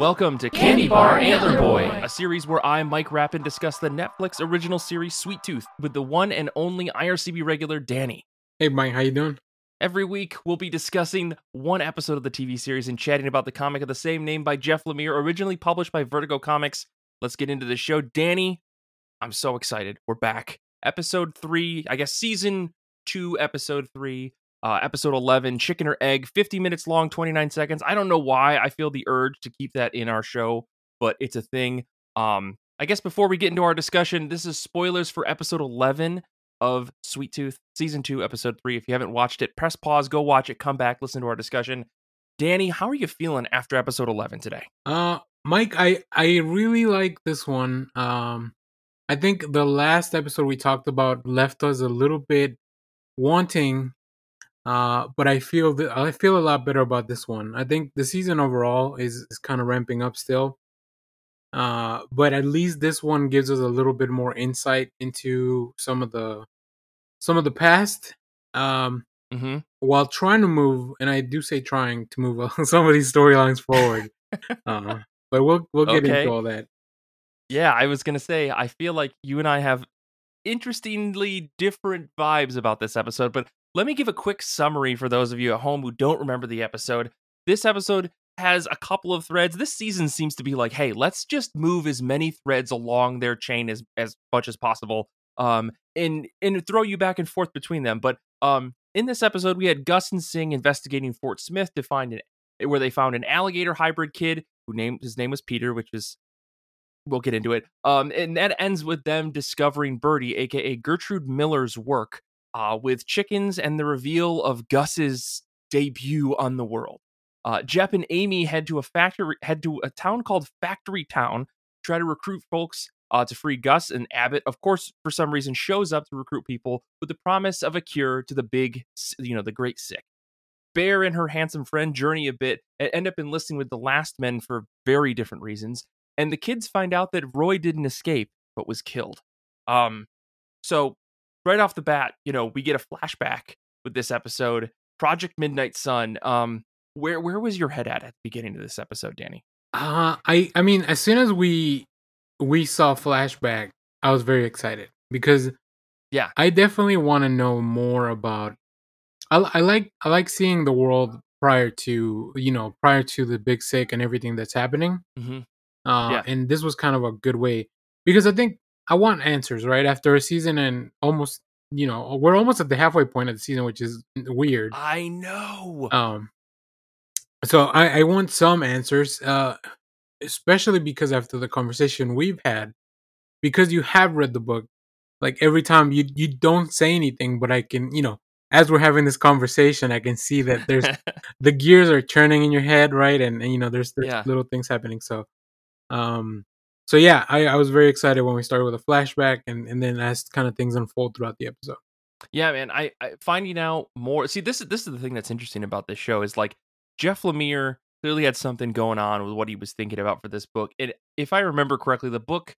Welcome to Candybar Antlerboy, a series where I, Mike Rapin, discuss the Netflix original series Sweet Tooth with the one and only IRCB regular Danny. Hey Mike, how you doing? Every week, we'll be discussing one episode of the TV series and chatting about the comic of the same name by Jeff Lemire, originally published by Vertigo Comics. Let's get into the show. Danny, I'm so excited. We're back. Episode three, I guess season two, episode three, uh, episode 11, Chicken or Egg, 50 minutes long, 29 seconds. I don't know why I feel the urge to keep that in our show, but it's a thing. Um, I guess before we get into our discussion, this is spoilers for episode 11 of Sweet Tooth, season two, episode three. If you haven't watched it, press pause, go watch it, come back, listen to our discussion. Danny, how are you feeling after episode 11 today? Uh, Mike, I I really like this one. Um, I think the last episode we talked about left us a little bit wanting, uh, but I feel that I feel a lot better about this one. I think the season overall is is kind of ramping up still. Uh, but at least this one gives us a little bit more insight into some of the some of the past. Um, Mm-hmm. while trying to move, and I do say trying to move some of these storylines forward. uh, but we'll we'll get Okay. into all that. Yeah, I was gonna say, I feel like you and I have interestingly different vibes about this episode, but let me give a quick summary for those of you at home who don't remember the episode. This episode has a couple of threads. This season seems to be like, hey, let's just move as many threads along their chain as as much as possible. Um and and throw you back and forth between them. But um in this episode, we had Gus and Singh investigating Fort Smith to find an where they found an alligator hybrid kid who named his name was Peter, which is we'll get into it. Um, and that ends with them discovering Birdie, aka Gertrude Miller's work, uh, with chickens and the reveal of Gus's debut on the world. Uh, and Amy head to a factory, head to a town called Factory Town, try to recruit folks uh, to free Gus. And Abbott, of course, for some reason, shows up to recruit people with the promise of a cure to the big, you know, the great sick. Bear and her handsome friend journey a bit and end up enlisting with the last men for very different reasons and the kids find out that Roy didn't escape but was killed. Um, so right off the bat, you know, we get a flashback with this episode. Project Midnight Sun. Um, where where was your head at at the beginning of this episode, Danny? Uh, I I mean, as soon as we we saw flashback, I was very excited because Yeah. I definitely want to know more about. I I like I like seeing the world prior to you know prior to the big sick and everything that's happening. Mm-hmm. Uh, Yeah. and this was kind of a good way because I think I want answers right after a season and almost you know we're almost at the halfway point of the season, which is weird. I know. Um, so I, I want some answers, uh, especially because after the conversation we've had, because you have read the book, like every time you you don't say anything, but I can, you know, as we're having this conversation, I can see that there's the gears are turning in your head, right? And, and you know, there's, there's Yeah. little things happening. So, um, so yeah, I, I was very excited when we started with a flashback, and and then as kind of things unfold throughout the episode. Yeah, man. I, I finding out more. See, this is this is the thing that's interesting about this show is like Jeff Lemire clearly had something going on with what he was thinking about for this book. And if I remember correctly, the book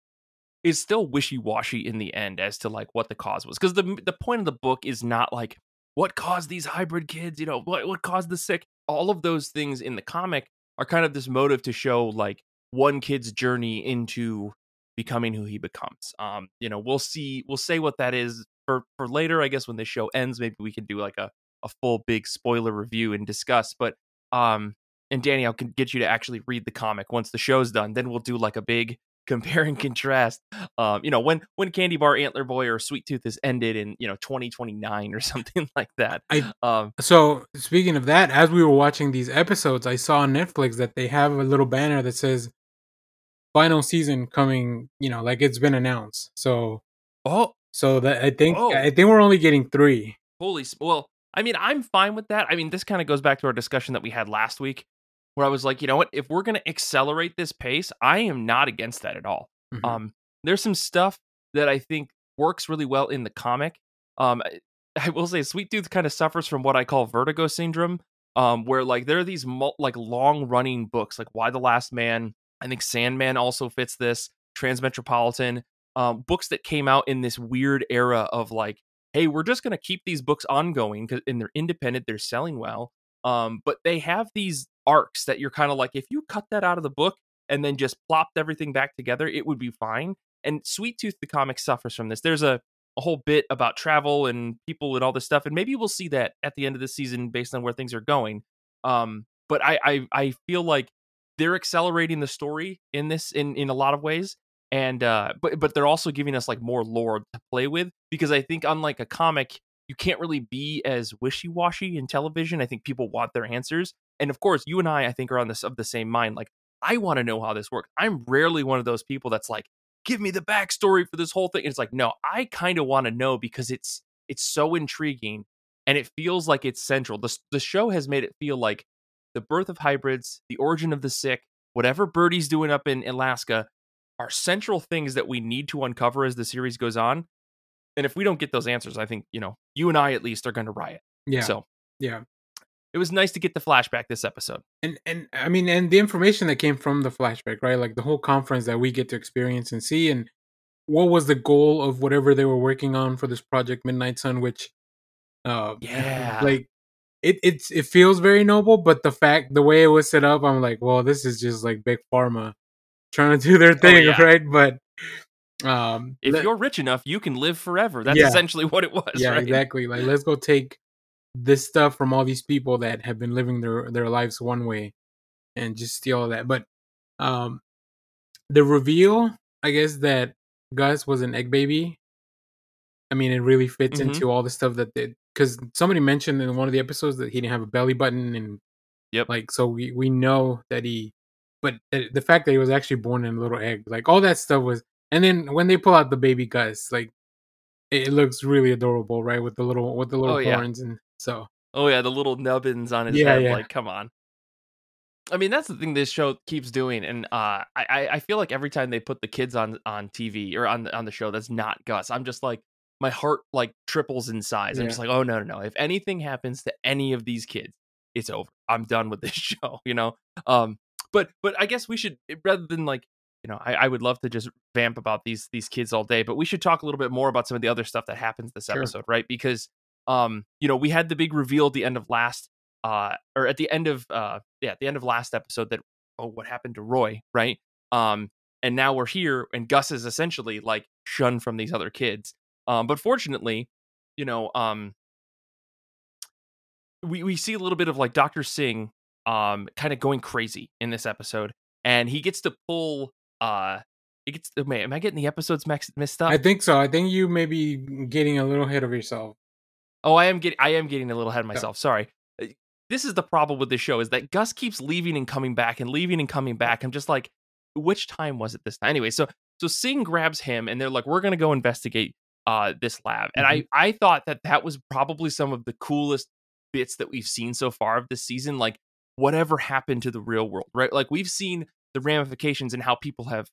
is still wishy washy in the end as to like what the cause was. Because the the point of the book is not like what caused these hybrid kids. You know what what caused the sick. All of those things in the comic are kind of this motive to show like one kid's journey into becoming who he becomes. Um, you know, we'll see. We'll say what that is for for later. I guess when the show ends, maybe we can do like a a full big spoiler review and discuss. But um, and Danny, I'll get you to actually read the comic once the show's done. Then we'll do like a big compare and contrast. Um, you know, when when Candybar Antlerboy or Sweet Tooth is ended in you know 2029 or something like that. I- um So speaking of that, as we were watching these episodes, I saw on Netflix that they have a little banner that says final season coming, you know, like it's been announced. So oh so that I think Oh. I think we're only getting 3. holy well i mean i'm fine with that i mean this kind of goes back to our discussion that we had last week where i was like you know what if we're going to accelerate this pace i am not against that at all Mhm. um there's some stuff that i think works really well in the comic um I- i will say sweet tooth kind of suffers from what i call vertigo syndrome um where like there are these mul- like long running books like Y the last man i think sandman also fits this transmetropolitan um books that came out in this weird era of like hey, we're just going to keep these books ongoing because and they're independent, they're selling well. Um, but they have these arcs that you're kind of like, if you cut that out of the book, and then just plopped everything back together, it would be fine. And Sweet Tooth the comic suffers from this. There's a a whole bit about travel and people and all this stuff, and maybe we'll see that at the end of the season based on where things are going. Um, but I, I I feel like they're accelerating the story in this in in a lot of ways, and uh, but but they're also giving us like more lore to play with because I think unlike a comic, you can't really be as wishy washy in television. I think people want their answers, and of course, you and I I think are on this of the same mind. Like I want to know how this works. I'm rarely one of those people that's like, give me the backstory for this whole thing. And it's like, no, I kind of want to know because it's it's so intriguing and it feels like it's central. The the show has made it feel like the birth of hybrids, the origin of the sick, whatever Birdie's doing up in Alaska are central things that we need to uncover as the series goes on. And if we don't get those answers, I think, you know, you and I at least are going to riot. Yeah. So, yeah. It was nice to get the flashback this episode. And and I mean and the information that came from the flashback, right? Like the whole conference that we get to experience and see and what was the goal of whatever they were working on for this project Midnight Sun which uh yeah. like it it's it feels very noble, but the fact the way it was set up, I'm like, well, this is just like big pharma trying to do their thing, oh, yeah. right? But um if let, you're rich enough, you can live forever. That's yeah. essentially what it was. Yeah, right? exactly. Like let's go take this stuff from all these people that have been living their their lives one way and just steal all that. But um the reveal, I guess that Gus was an egg baby. I mean, it really fits mm-hmm. into all the stuff that they because somebody mentioned in one of the episodes that he didn't have a belly button and yep like so we we know that he but the fact that he was actually born in a little egg like all that stuff was and then when they pull out the baby gus like it, looks really adorable right with the little with the little oh, horns yeah. and so oh yeah the little nubbins on his yeah, head yeah. like come on I mean, that's the thing this show keeps doing, and uh, I I feel like every time they put the kids on on TV or on on the show that's not Gus, I'm just like, my heart like triples in size. Yeah. I'm just like, oh no, no, no. If anything happens to any of these kids, it's over. I'm done with this show, you know? Um, but but I guess we should eh, rather than like, you know, I, I would love to just vamp about these these kids all day, but we should talk a little bit more about some of the other stuff that happens this sure. episode, right? Because um, you know, we had the big reveal at the end of last uh or at the end of uh yeah, at the end of last episode that oh what happened to Roy, right? Um and now we're here and Gus is essentially like shunned from these other kids um, but fortunately, you know, um, we we see a little bit of like Doctor Singh, um, kind of going crazy in this episode, and he gets to pull. Uh, he gets. Oh, am I getting the episodes mixed up? I think so. I think you may be getting a little ahead of yourself. Oh, I am getting. I am getting a little ahead of myself. Yeah. Sorry. Uh, this is the problem with this show is that Gus keeps leaving and coming back and leaving and coming back. I'm just like, which time was it this time? Anyway, so so Singh grabs him and they're like, we're gonna go investigate uh, this lab. And mm-hmm. I I thought that that was probably some of the coolest bits that we've seen so far of this season. Like whatever happened to the real world, right? Like we've seen the ramifications and how people have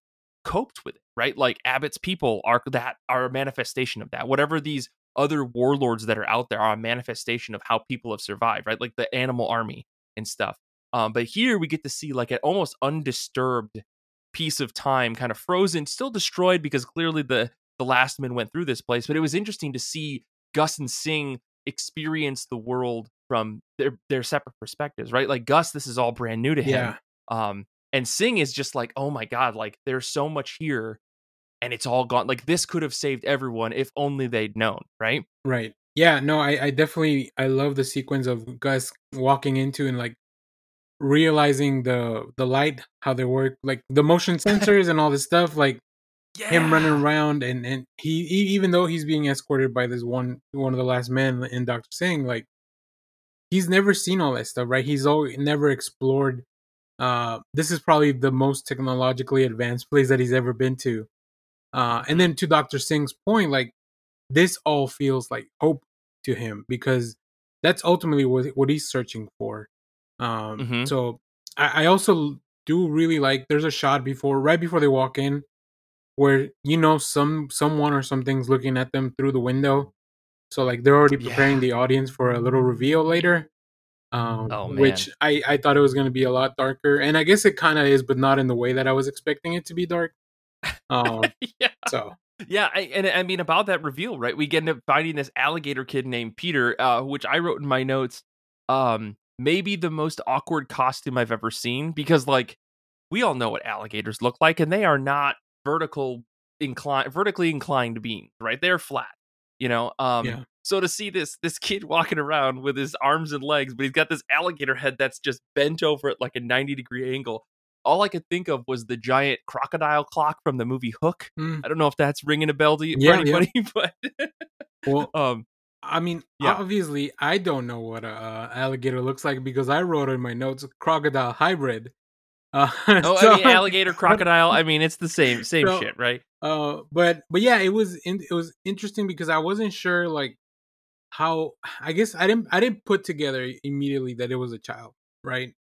coped with it, right? Like Abbott's people are that are a manifestation of that. Whatever these other warlords that are out there are a manifestation of how people have survived, right? Like the animal army and stuff. Um, but here we get to see like an almost undisturbed piece of time, kind of frozen, still destroyed because clearly the the last men went through this place, but it was interesting to see Gus and Singh experience the world from their their separate perspectives, right? Like Gus, this is all brand new to him. Yeah. Um, and Singh is just like, oh my god, like there's so much here, and it's all gone. Like this could have saved everyone if only they'd known, right? Right. Yeah. No, I, I definitely I love the sequence of Gus walking into and like realizing the the light how they work like the motion sensors and all this stuff like yeah. him running around and and he, he, even though he's being escorted by this one one of the last men in Doctor Singh, like he's never seen all that stuff, right? He's always never explored. Uh, this is probably the most technologically advanced place that he's ever been to. Uh, and then to Doctor Singh's point, like this all feels like hope to him because that's ultimately what what he's searching for. Um, mm-hmm. So I, I also do really like. There's a shot before, right before they walk in, where you know some someone or something's looking at them through the window so like they're already preparing yeah. the audience for a little reveal later um oh, which i i thought it was going to be a lot darker and i guess it kind of is but not in the way that i was expecting it to be dark um yeah so yeah, I, and I mean about that reveal, right? We get up finding this alligator kid named Peter, uh, which I wrote in my notes. Um, maybe the most awkward costume I've ever seen because, like, we all know what alligators look like, and they are not vertical inclined, vertically inclined beings, right? They're flat, you know. Um, Yeah. so to see this this kid walking around with his arms and legs, but he's got this alligator head that's just bent over at like a ninety degree angle. All I could think of was the giant crocodile clock from the movie Hook. Mm. I don't know if that's ringing a bell to you, Yeah, for yeah. anybody, but Well, um, I mean, Yeah. obviously, I don't know what a uh, alligator looks like because I wrote in my notes crocodile hybrid. Uh, oh, so- I mean, alligator, crocodile. I mean, it's the same same So- shit, right? Uh, but but yeah, it was in, it was interesting because I wasn't sure like how I guess I didn't I didn't put together immediately that it was a child, right?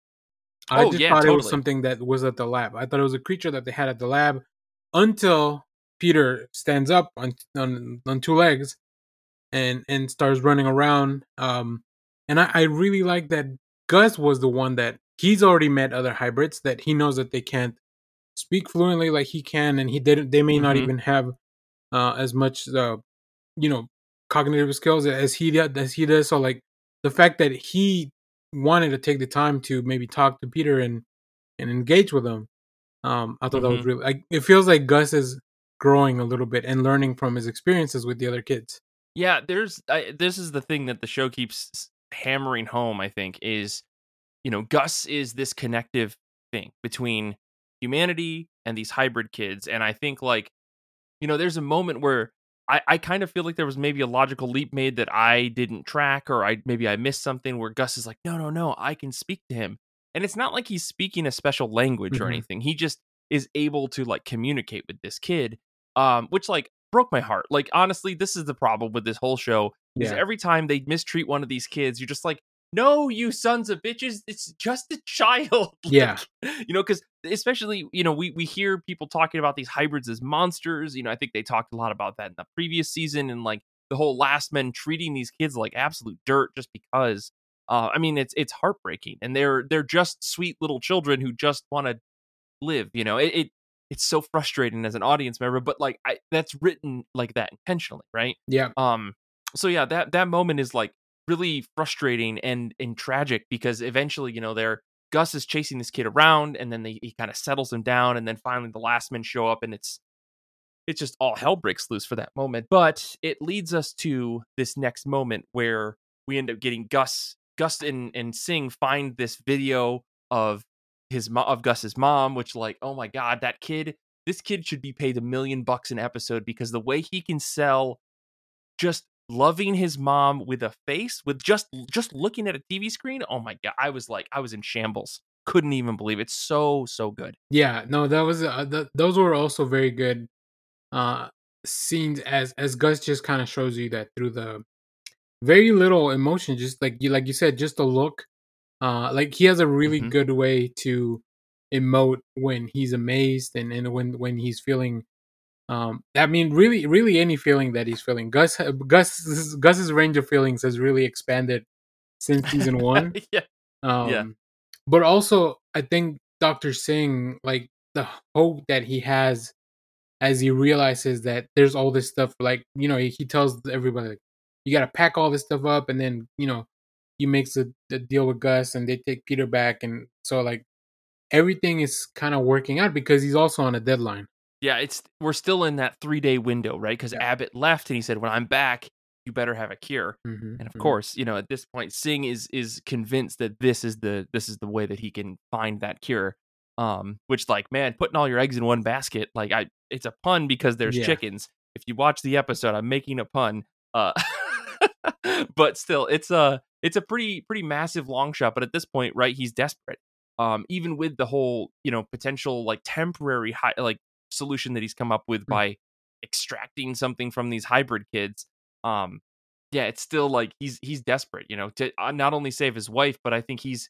I Oh, just yeah, thought it was something that was at the lab. I thought it was a creature that they had at the lab until Peter stands up on on, on two legs and and starts running around. Um, and I, I really like that Gus was the one that he's already met other hybrids that he knows that they can't speak fluently like he can, and he didn't. They may not Mhm. even have uh, as much, uh, you know, cognitive skills as he does. As he does. So like the fact that he wanted to take the time to maybe talk to Peter and and engage with him, um, I thought that was Mhm. really like it feels like Gus is growing a little bit and learning from his experiences with the other kids. Yeah, there's I, this is the thing that the show keeps hammering home. I think is you know Gus is this connective thing between humanity and these hybrid kids, and I think like you know there's a moment where I I kind of feel like there was maybe a logical leap made that I didn't track or I maybe I missed something where Gus is like no no no I can speak to him, and it's not like he's speaking a special language or Mhm. anything. He just is able to like communicate with this kid, um, which like broke my heart. Like honestly, this is the problem with this whole show is Yeah. every time they mistreat one of these kids, you're just like, no, you sons of bitches, it's just a child. Like, Yeah. you know, because especially, you know, we we hear people talking about these hybrids as monsters. You know, I think they talked a lot about that in the previous season and like the whole last men treating these kids like absolute dirt just because. Uh, I mean, it's it's heartbreaking, and they're they're just sweet little children who just want to live. You know, it, it it's so frustrating as an audience member, but like I, that's written like that intentionally, right? Yeah. um so yeah that that moment is like really frustrating and and tragic because eventually you know they're gus is chasing this kid around and then they, he kind of settles him down and then finally the last men show up and it's it's just all hell breaks loose for that moment. But it leads us to this next moment where we end up getting gus gus and and Singh find this video of his of gus's mom which like oh my god that kid this kid should be paid a million bucks an episode because the way he can sell just loving his mom with a face with just just looking at a TV screen. Oh my god, I was like I was in shambles. Couldn't even believe it. It's so so good. Yeah, no, that was uh, th- those were also very good uh scenes as as Gus just kind of shows you that through the very little emotion just like you like you said just a look uh like he has a really Mhm. good way to emote when he's amazed and and when when he's feeling um I mean really really any feeling that he's feeling Gus Gus Gus's range of feelings has really expanded since season 1 yeah. um, Yeah. But also, I think Dr. Singh, like the hope that he has as he realizes that there's all this stuff, like, you know, he, he tells everybody, like, you got to pack all this stuff up. And then, you know, he makes a, a deal with Gus and they take Peter back. And so, like, everything is kind of working out because he's also on a deadline. Yeah, it's we're still in that three day window, right? Because Yeah. Abbott left and he said, When I'm back, you better have a cure. Mm-hmm. And of course, you know, at this point, Singh is is convinced that this is the this is the way that he can find that cure. Um, which like, man, putting all your eggs in one basket, like I it's a pun because there's Yeah. chickens. If you watch the episode, I'm making a pun. Uh but still, it's a it's a pretty pretty massive long shot. But at this point, right, he's desperate. Um, even with the whole, you know, potential like temporary high like solution that he's come up with Mm. by extracting something from these hybrid kids. Um, yeah, it's still like he's he's desperate, you know, to uh, not only save his wife, but I think he's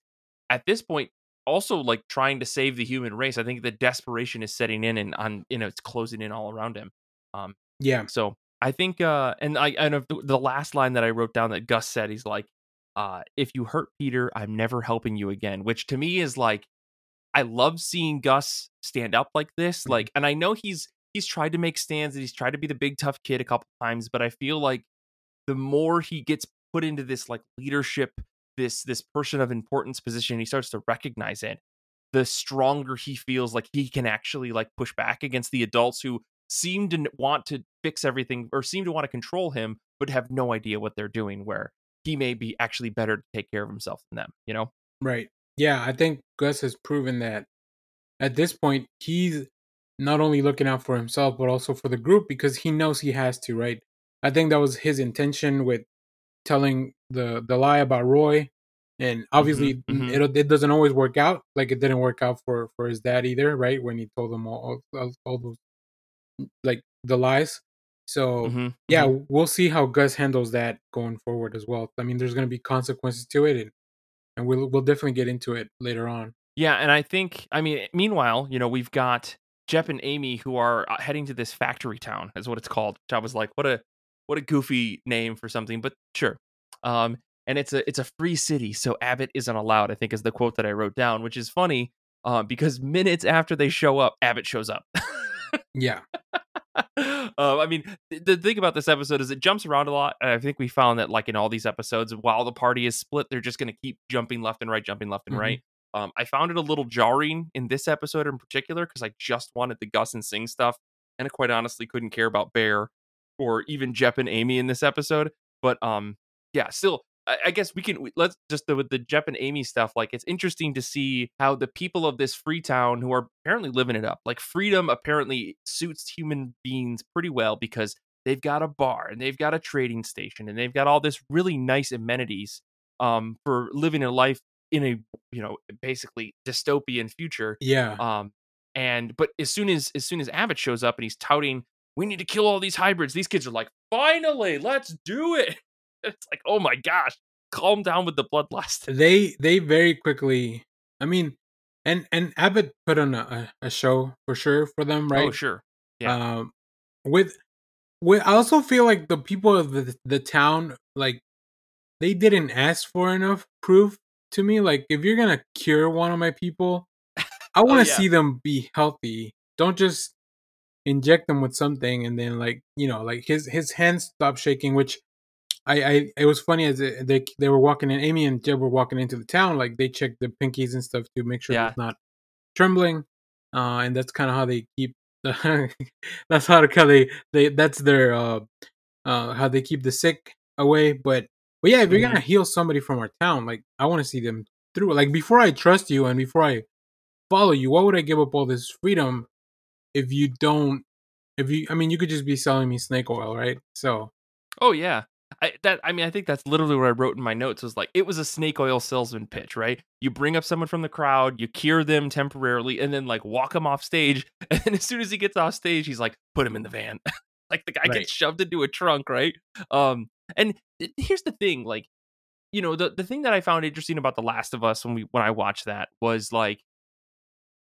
at this point also like trying to save the human race. I think the desperation is setting in and on you know it's closing in all around him. Um, Yeah. so I think, uh, and I, and the, the last line that I wrote down that Gus said, he's like, uh, "If you hurt Peter, I'm never helping you again," which to me is like, I love seeing Gus stand up like this. Mhm. Like, and I know he's he's tried to make stands and he's tried to be the big tough kid a couple times, but I feel like the more he gets put into this like leadership, this this person of importance position, he starts to recognize it. the stronger he feels like he can actually like push back against the adults who seem to want to fix everything or seem to want to control him but have no idea what they're doing where he may be actually better to take care of himself than them you know right yeah i think gus has proven that at this point he's not only looking out for himself but also for the group because he knows he has to right i think that was his intention with telling the the lie about roy and obviously mm-hmm, mm-hmm. It, it doesn't always work out like it didn't work out for for his dad either right when he told him all all, all those like the lies so mm-hmm, yeah mm-hmm. we'll see how gus handles that going forward as well i mean there's going to be consequences to it and, and we'll we'll definitely get into it later on yeah and i think i mean meanwhile you know we've got jep and amy who are uh, heading to this factory town is what it's called which i was like what a what a goofy name for something but sure um and it's a it's a free city, so Abbott isn't allowed. I think is the quote that I wrote down, which is funny uh, because minutes after they show up, Abbott shows up. yeah. uh, I mean, the thing about this episode is it jumps around a lot. I think we found that, like in all these episodes, while the party is split, they're just going to keep jumping left and right, jumping left and mm-hmm. right. Um, I found it a little jarring in this episode in particular because I just wanted the Gus and Singh stuff, and I quite honestly couldn't care about Bear or even Jep and Amy in this episode. But um, yeah, still I, guess we can let's just the, with the Jep and Amy stuff. Like it's interesting to see how the people of this free town who are apparently living it up, like freedom, apparently suits human beings pretty well because they've got a bar and they've got a trading station and they've got all this really nice amenities um, for living a life in a you know basically dystopian future. Yeah. Um, and but as soon as as soon as Abbott shows up and he's touting, we need to kill all these hybrids. These kids are like, finally, let's do it. it's like, oh my gosh, calm down with the bloodlust. They they very quickly. I mean, and and Abbott put on a, a show for sure for them, right? Oh sure, yeah. Um, with with I also feel like the people of the the town like they didn't ask for enough proof to me. Like, if you're gonna cure one of my people, I want to oh, yeah. see them be healthy. Don't just inject them with something and then like you know like his his hands stop shaking, which I, I it was funny as they they were walking in. Amy and Jep were walking into the town. Like they checked the pinkies and stuff to make sure yeah. it's not trembling. Uh, and that's kind of how they keep. The that's how they they that's their uh, uh how they keep the sick away. But but yeah, if you're mm-hmm. gonna heal somebody from our town, like I want to see them through. Like before I trust you and before I follow you, why would I give up all this freedom if you don't? If you, I mean, you could just be selling me snake oil, right? So. Oh yeah, I, that I mean, I think that's literally what I wrote in my notes. Was like it was a snake oil salesman pitch, right? You bring up someone from the crowd, you cure them temporarily, and then like walk him off stage. And then as soon as he gets off stage, he's like, put him in the van. like the guy right. gets shoved into a trunk, right? Um, and here's the thing, like, you know, the the thing that I found interesting about The Last of Us when we when I watched that was like,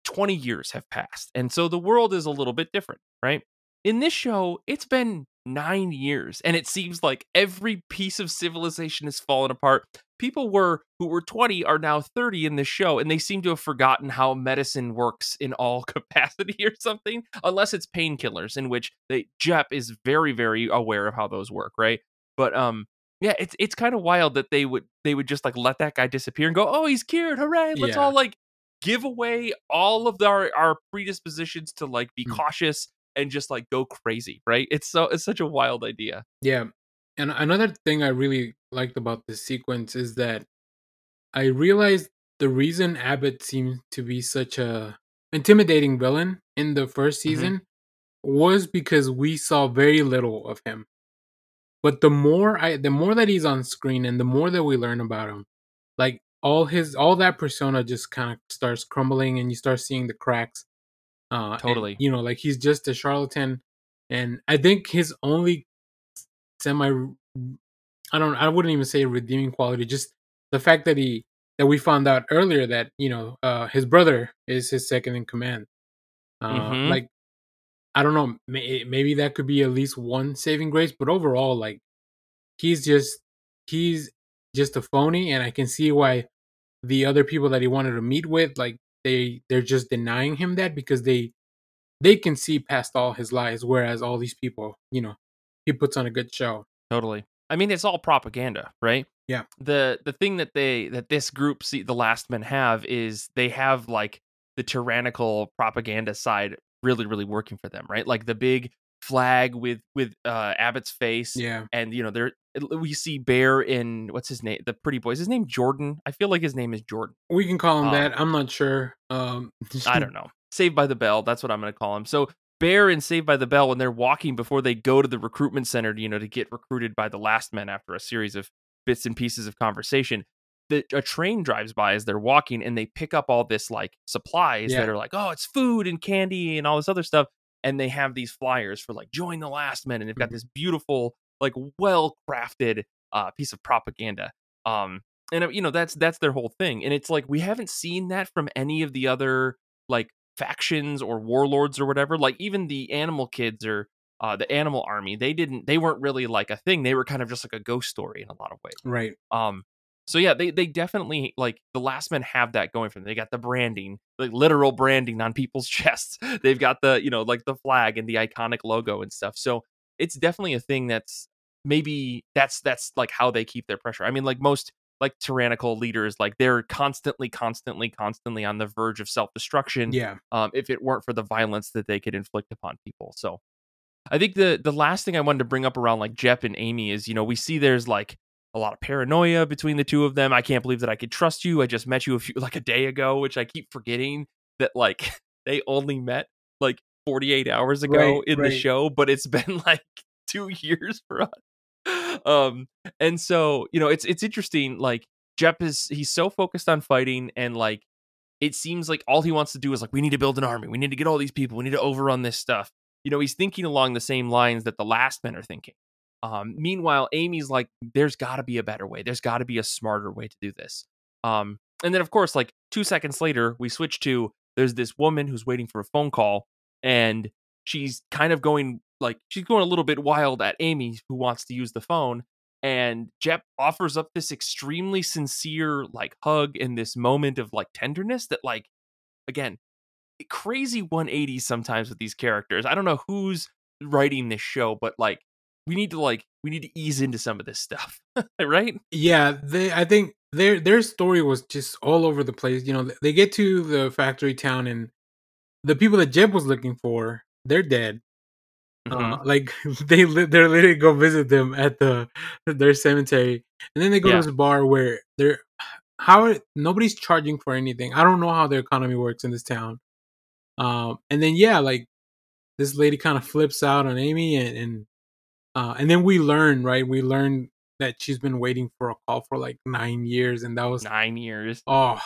twenty years have passed, and so the world is a little bit different, right? In this show, it's been nine years, and it seems like every piece of civilization has fallen apart. People were who were 20 are now 30 in this show, and they seem to have forgotten how medicine works in all capacity or something, unless it's painkillers, in which they Jep is very, very aware of how those work, right? But um, yeah, it's it's kind of wild that they would they would just like let that guy disappear and go, oh, he's cured, hooray! Let's yeah. all like give away all of our our predispositions to like be mm. cautious and just like go crazy, right? It's so it's such a wild idea. Yeah. And another thing I really liked about this sequence is that I realized the reason Abbott seemed to be such a intimidating villain in the first mm-hmm. season mm-hmm. was because we saw very little of him. But the more I the more that he's on screen and the more that we learn about him, like all his all that persona just kind of starts crumbling and you start seeing the cracks uh, totally. And, you know, like he's just a charlatan, and I think his only semi, I don't, I wouldn't even say redeeming quality, just the fact that he that we found out earlier that you know uh, his brother is his second in command. Uh, mm-hmm. Like, I don't know, may, maybe that could be at least one saving grace, but overall, like, he's just he's just a phony, and I can see why the other people that he wanted to meet with, like they they're just denying him that because they they can see past all his lies whereas all these people you know he puts on a good show. Totally. I mean it's all propaganda right? Yeah. The the thing that they that this group see the last men have is they have like the tyrannical propaganda side really really working for them, right? Like the big flag with with uh Abbott's face Yeah. and you know there we see Bear in what's his name? The pretty boy. Is his name Jordan? I feel like his name is Jordan. We can call him Um, that. I'm not sure. Um I don't know. Saved by the Bell. That's what I'm going to call him. So Bear and Saved by the Bell, when they're walking before they go to the recruitment center, you know, to get recruited by the last men after a series of bits and pieces of conversation, the, a train drives by as they're walking and they pick up all this like supplies Yeah. that are like, oh, it's food and candy and all this other stuff. And they have these flyers for like join the last men, and they've got Mhm. this beautiful, like well crafted uh, piece of propaganda. Um, and uh, you know that's that's their whole thing, and it's like we haven't seen that from any of the other like factions or warlords or whatever. Like even the animal kids or uh, the animal army, they didn't, they weren't really like a thing. They were kind of just like a ghost story in a lot of ways. Right. Um, so yeah, they they definitely like the last men have that going for them. They got the branding, like literal branding on people's chests. They've got the you know like the flag and the iconic logo and stuff. So it's definitely a thing that's maybe that's that's like how they keep their pressure. I mean, like most like tyrannical leaders, like they're constantly, constantly, constantly on the verge of self destruction Yeah. um, if it weren't for the violence that they could inflict upon people. So I think the the last thing I wanted to bring up around like Jep and Amy is, you know, we see there's like a lot of paranoia between the two of them. I can't believe that I could trust you. I just met you a few like a day ago, which I keep forgetting that like they only met like 48 hours ago Right, in the show, but it's been like two years for us. Um, and so you know, it's it's interesting. Like Jep is he's so focused on fighting and like it seems like all he wants to do is like we need to build an army we need to get all these people we need to overrun this stuff you know he's thinking along the same lines that the last men are thinking um meanwhile amy's like there's got to be a better way there's got to be a smarter way to do this um and then of course like 2 seconds later we switch to there's this woman who's waiting for a phone call and she's kind of going like she's going a little bit wild at amy who wants to use the phone and Jep offers up this extremely sincere like hug in this moment of like tenderness that like again crazy 180 sometimes with these characters. I don't know who's writing this show, but like we need to like we need to ease into some of this stuff, right? Yeah, they I think their their story was just all over the place. You know, they get to the factory town and the people that Jep was looking for, they're dead. Uh, Mhm. like they they're literally go visit them at the their cemetery, and then they go Yeah. to this bar where they're how nobody's charging for anything. I don't know how the economy works in this town. Um, and then yeah, like this lady kind of flips out on Amy, and and uh, and then we learn right. We learn that she's been waiting for a call for like nine years, and that was Nine years. oh,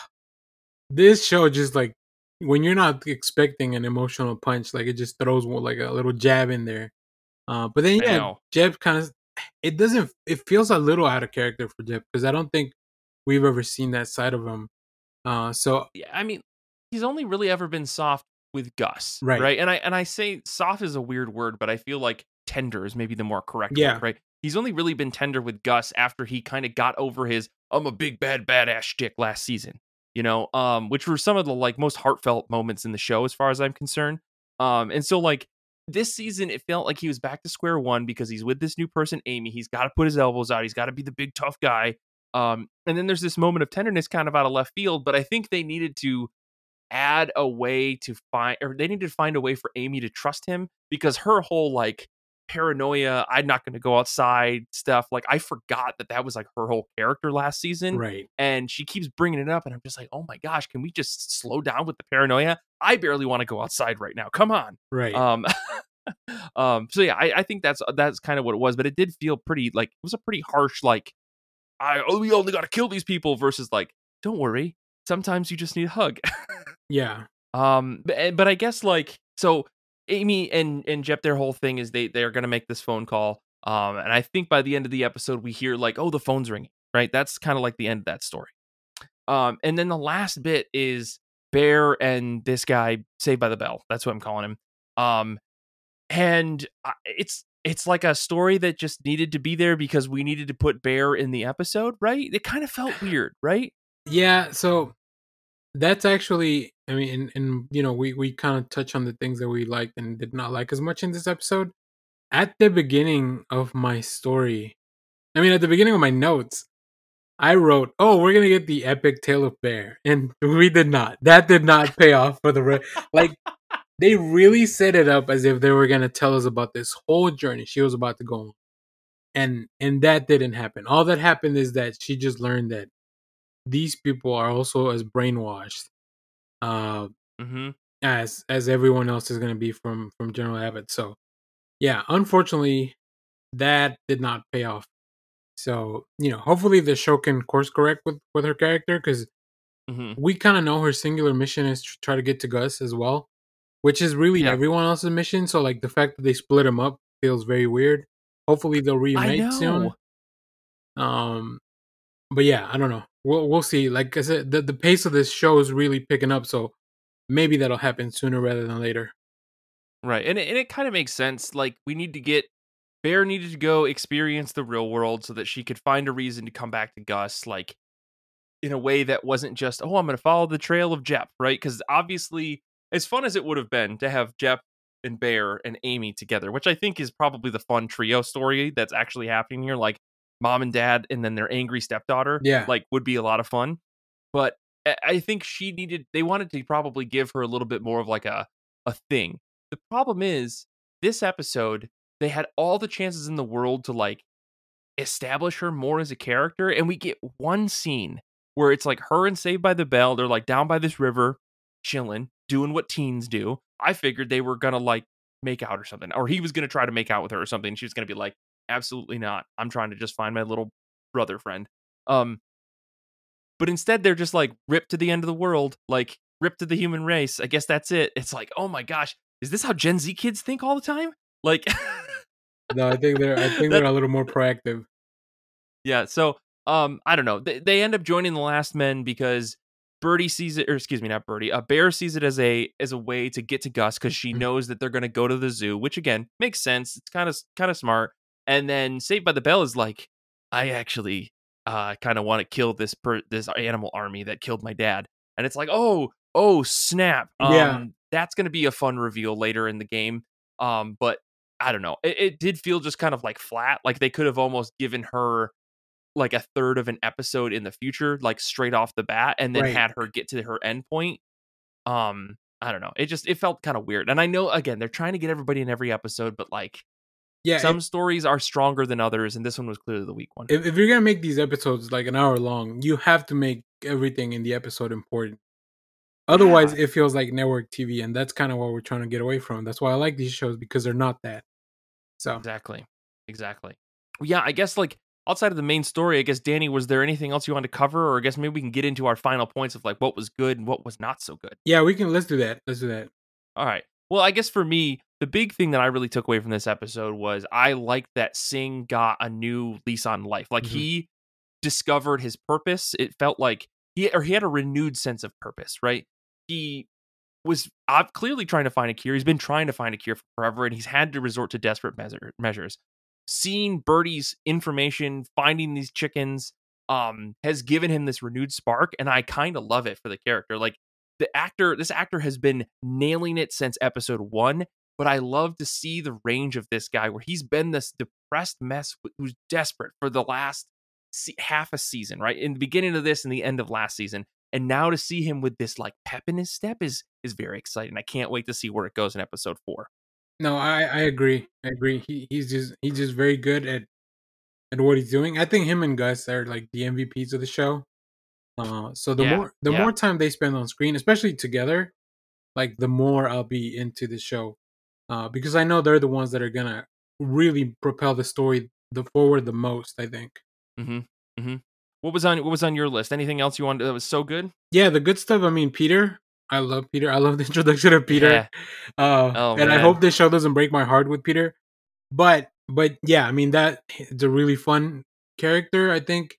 this show just like when you're not expecting an emotional punch, like it just throws like a little jab in there. Uh, but then yeah. Jep kind of it doesn't it feels a little out of character for Jep because I don't think we've ever seen that side of him. Uh, so Yeah, I mean, he's only really ever been soft with Gus, Right. right? And I and I say soft is a weird word, but I feel like tender is maybe the more correct Yeah. word, right? He's only really been tender with Gus after he kind of got over his I'm a big bad badass shtick last season, you know, um, which were some of the like most heartfelt moments in the show as far as I'm concerned. Um, and so like this season, it felt like he was back to square one because he's with this new person, Amy. He's got to put his elbows out. He's got to be the big tough guy. Um, and then there's this moment of tenderness kind of out of left field, but I think they needed to add a way to find or they needed to find a way for Amy to trust him because her whole like paranoia, I'm not going to go outside stuff, like I forgot that that was like her whole character last season right, and she keeps bringing it up and I'm just like, "Oh my gosh, can we just slow down with the paranoia? I barely want to go outside right now. Come on." right, Um um so yeah, I, I think that's that's kind of what it was, but it did feel pretty like it was a pretty harsh like I oh we only got to kill these people versus like don't worry, sometimes you just need a hug. yeah, Um, but, eh, but I guess like so, Amy and and Jep, their whole thing is they they're gonna make this phone call. Um, and I think by the end of the episode, we hear like, oh, the phone's ringing. Right, that's kind of like the end of that story. Um, and then the last bit is Bear and this guy Saved by the Bell. That's what I'm calling him. Um, and I- it's it's like a story that just needed to be there because we needed to put Bear in the episode, right? It kind of felt weird, right? yeah. So that's actually, I mean, and, and you know, we we kind of touch on the things that we liked and did not like as much in this episode. At the beginning of my story, I mean, at the beginning of my notes, I wrote, "Oh, we're gonna get the epic tale of bear," and we did not. That did not pay off for the re- like. They really set it up as if they were gonna tell us about this whole journey she was about to go on, and and that didn't happen. All that happened is that she just learned that these people are also as brainwashed, uh, mm-hmm. as as everyone else is gonna be from from General Abbott. So, yeah, unfortunately, that did not pay off so you know, hopefully the show can course correct with with her character because mm-hmm. we kind of know her singular mission is to try to get to Gus as well, which is really yeah. everyone else's mission. So like the fact that they split him up feels very weird. Hopefully they'll reunite soon. Um, but yeah, I don't know. We'll we'll see. Like I said, the the pace of this show is really picking up, so maybe that'll happen sooner rather than later. Right, and it, and it kind of makes sense. Like we need to get Bear needed to go experience the real world so that she could find a reason to come back to Gus, like in a way that wasn't just, oh, I'm going to follow the trail of Jep, right? Because obviously, as fun as it would have been to have Jep and Bear and Amy together, which I think is probably the fun trio story that's actually happening here, like mom and dad and then their angry stepdaughter, yeah, like would be a lot of fun. But I think she needed, they wanted to probably give her a little bit more of like a a thing. The problem is this episode they had all the chances in the world to like establish her more as a character and we get one scene where it's like her and Saved by the Bell they're like down by this river chilling doing what teens do I figured they were gonna like make out or something or he was gonna try to make out with her or something she was gonna be like absolutely not I'm trying to just find my little brother friend um but instead they're just like ripped to the end of the world like ripped to the human race I guess that's it it's like oh my gosh is this how Gen Z kids think all the time like no, I think they're I think they're a little more proactive. Yeah, so um I don't know. They, they end up joining the last men because Birdie sees it or excuse me, not Birdie. A bear sees it as a as a way to get to Gus cuz she mm-hmm. knows that they're going to go to the zoo, which again makes sense. It's kind of kind of smart. And then Saved by the Bell is like I actually uh kind of want to kill this per- this animal army that killed my dad. And it's like, "Oh, oh, snap." Um yeah. that's going to be a fun reveal later in the game. Um but I don't know. It, it did feel just kind of like flat. Like they could have almost given her like a third of an episode in the future, like straight off the bat, and then right. had her get to her end point. Um, I don't know. It just it felt kind of weird. And I know again they're trying to get everybody in every episode, but like yeah, some it, stories are stronger than others, and this one was clearly the weak one. If, if you're gonna make these episodes like an hour long, you have to make everything in the episode important. Otherwise, yeah. it feels like network TV, and that's kind of what we're trying to get away from. That's why I like these shows because they're not that. So exactly, exactly. Well, yeah, I guess like outside of the main story, I guess Danny, was there anything else you wanted to cover, or I guess maybe we can get into our final points of like what was good and what was not so good. Yeah, we can. Let's do that. Let's do that. All right. Well, I guess for me, the big thing that I really took away from this episode was I liked that Singh got a new lease on life. Like mm-hmm. he discovered his purpose. It felt like he or he had a renewed sense of purpose, right? He was uh, clearly trying to find a cure. He's been trying to find a cure forever, and he's had to resort to desperate measure, measures. Seeing Birdie's information, finding these chickens, um, has given him this renewed spark, and I kind of love it for the character. Like the actor, this actor has been nailing it since episode one, but I love to see the range of this guy where he's been this depressed mess who's desperate for the last half a season, right? In the beginning of this and the end of last season, and now to see him with this like pep in his step is is very exciting. I can't wait to see where it goes in episode four. No, I I agree. I agree. He he's just he's just very good at at what he's doing. I think him and Gus are like the MVPs of the show. Uh, so the yeah, more the yeah. more time they spend on screen, especially together, like the more I'll be into the show, uh, because I know they're the ones that are gonna really propel the story the forward the most. I think. Mm-hmm. Mm-hmm. What was on what was on your list? Anything else you wanted that was so good? Yeah, the good stuff. I mean, Peter. I love Peter. I love the introduction of Peter. Yeah. Uh, oh, and man. I hope this show doesn't break my heart with Peter. But but yeah, I mean that it's a really fun character. I think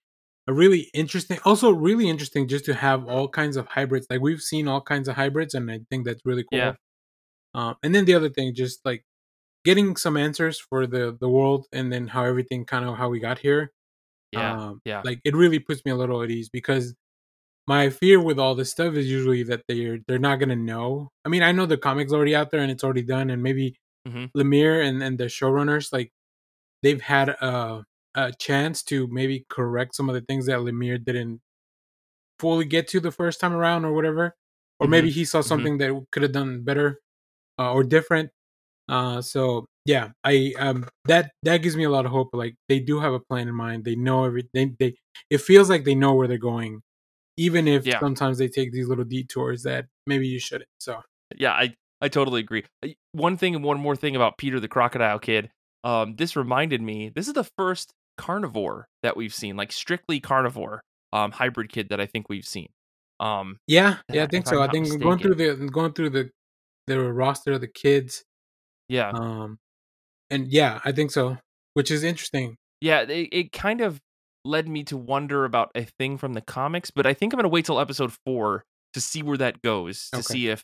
a really interesting, also really interesting, just to have all kinds of hybrids. Like we've seen all kinds of hybrids, and I think that's really cool. Yeah. Um, and then the other thing, just like getting some answers for the the world, and then how everything kind of how we got here. Yeah, um, yeah. Like it really puts me a little at ease because my fear with all this stuff is usually that they're they're not gonna know. I mean, I know the comic's already out there and it's already done, and maybe mm-hmm. Lemire and and the showrunners like they've had a a chance to maybe correct some of the things that Lemire didn't fully get to the first time around or whatever. Or Mhm, maybe he saw mhm. something that could have done better uh, or different. Uh, so yeah, I um that that gives me a lot of hope. Like they do have a plan in mind. They know everything. They it feels like they know where they're going, even if Yeah. sometimes they take these little detours that maybe you shouldn't. So Yeah, I I totally agree. One thing and one more thing about Peter the Crocodile Kid. Um, this reminded me. This is the first carnivore that we've seen, like strictly carnivore, um, hybrid kid that I think we've seen. Um, yeah, Yeah, I think so. I think going through the going through the the roster of the kids, yeah, um, and yeah, I think so, which is interesting. yeah. It, it kind of led me to wonder about a thing from the comics, but I think I'm gonna wait till episode four to see where that goes to Okay. see if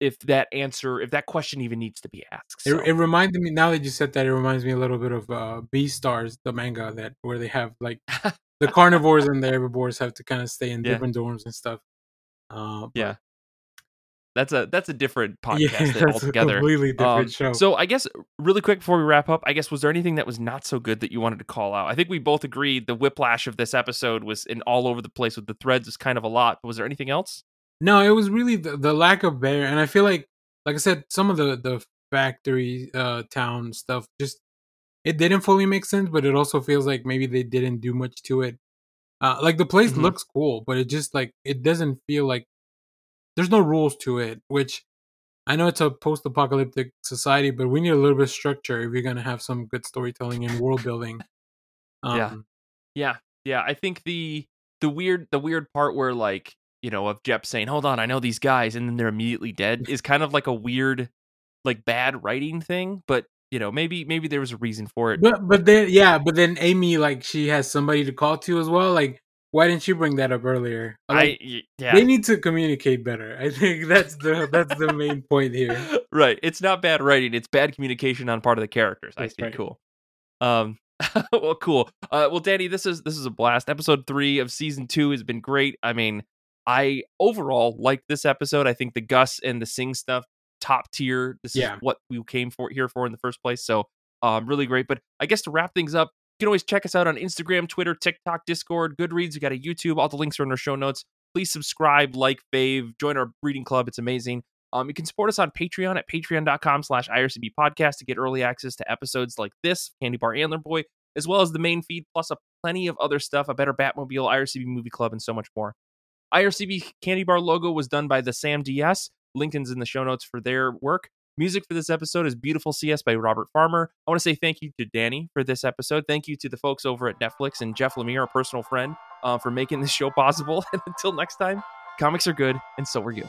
if that answer, if that question even needs to be asked. It, So, it reminded me now that you said that it reminds me a little bit of uh Beastars the manga that where they have like the carnivores and the herbivores have to kind of stay in Yeah. different dorms and stuff. Uh, yeah, that's a that's a different podcast yeah, that that's a altogether. completely different Um, show. So I guess really quick before we wrap up, I guess was there anything that was not so good that you wanted to call out? I think we both agreed the whiplash of this episode was in all over the place with the threads was kind of a lot. Was there anything else? No, it was really the, the lack of bear, and I feel like, like I said, some of the the factory uh town stuff just it didn't fully make sense, but it also feels like maybe they didn't do much to it. Uh, like the place Mhm. looks cool, but it just like it doesn't feel like there's no rules to it. Which I know it's a post-apocalyptic society, but we need a little bit of structure if you're gonna have some good storytelling and world building. Um, Yeah. Yeah, yeah. I think the the weird the weird part where like you know of Jep saying, "Hold on, I know these guys," and then they're immediately dead is kind of like a weird, like bad writing thing. But you know, maybe maybe there was a reason for it. But but then yeah, but then Amy like she has somebody to call to as well. Like why didn't you bring that up earlier? Like, I yeah. They need to communicate better. I think that's the that's the main point here. right. It's not bad writing. It's bad communication on part of the characters. I That's think right. cool. Um. well, cool. Uh. Well, Danny, this is this is a blast. Episode three of season two has been great. I mean, I overall like this episode. I think the Gus and the Singh stuff top tier. This Yeah. is what we came for here for in the first place. So, um, really great. But I guess to wrap things up. You can always check us out on Instagram, Twitter, TikTok, Discord, Goodreads. We got a YouTube. All the links are in our show notes. Please subscribe, like, fave, join our reading club. It's amazing. Um, you can support us on Patreon at patreon.com slash IRCB podcast to get early access to episodes like this, Candybar Antlerboy, as well as the main feed, plus a plenty of other stuff, a better Batmobile, IRCB Movie Club, and so much more. IRCB Candy Bar logo was done by the Sam DS. Lincoln's in the show notes for their work. Music for this episode is Beautiful CS by Robert Farmer. I want to say thank you to Danny for this episode. Thank you to the folks over at Netflix and Jeff Lemire, a personal friend, uh, for making this show possible. And until next time, comics are good, and so are you.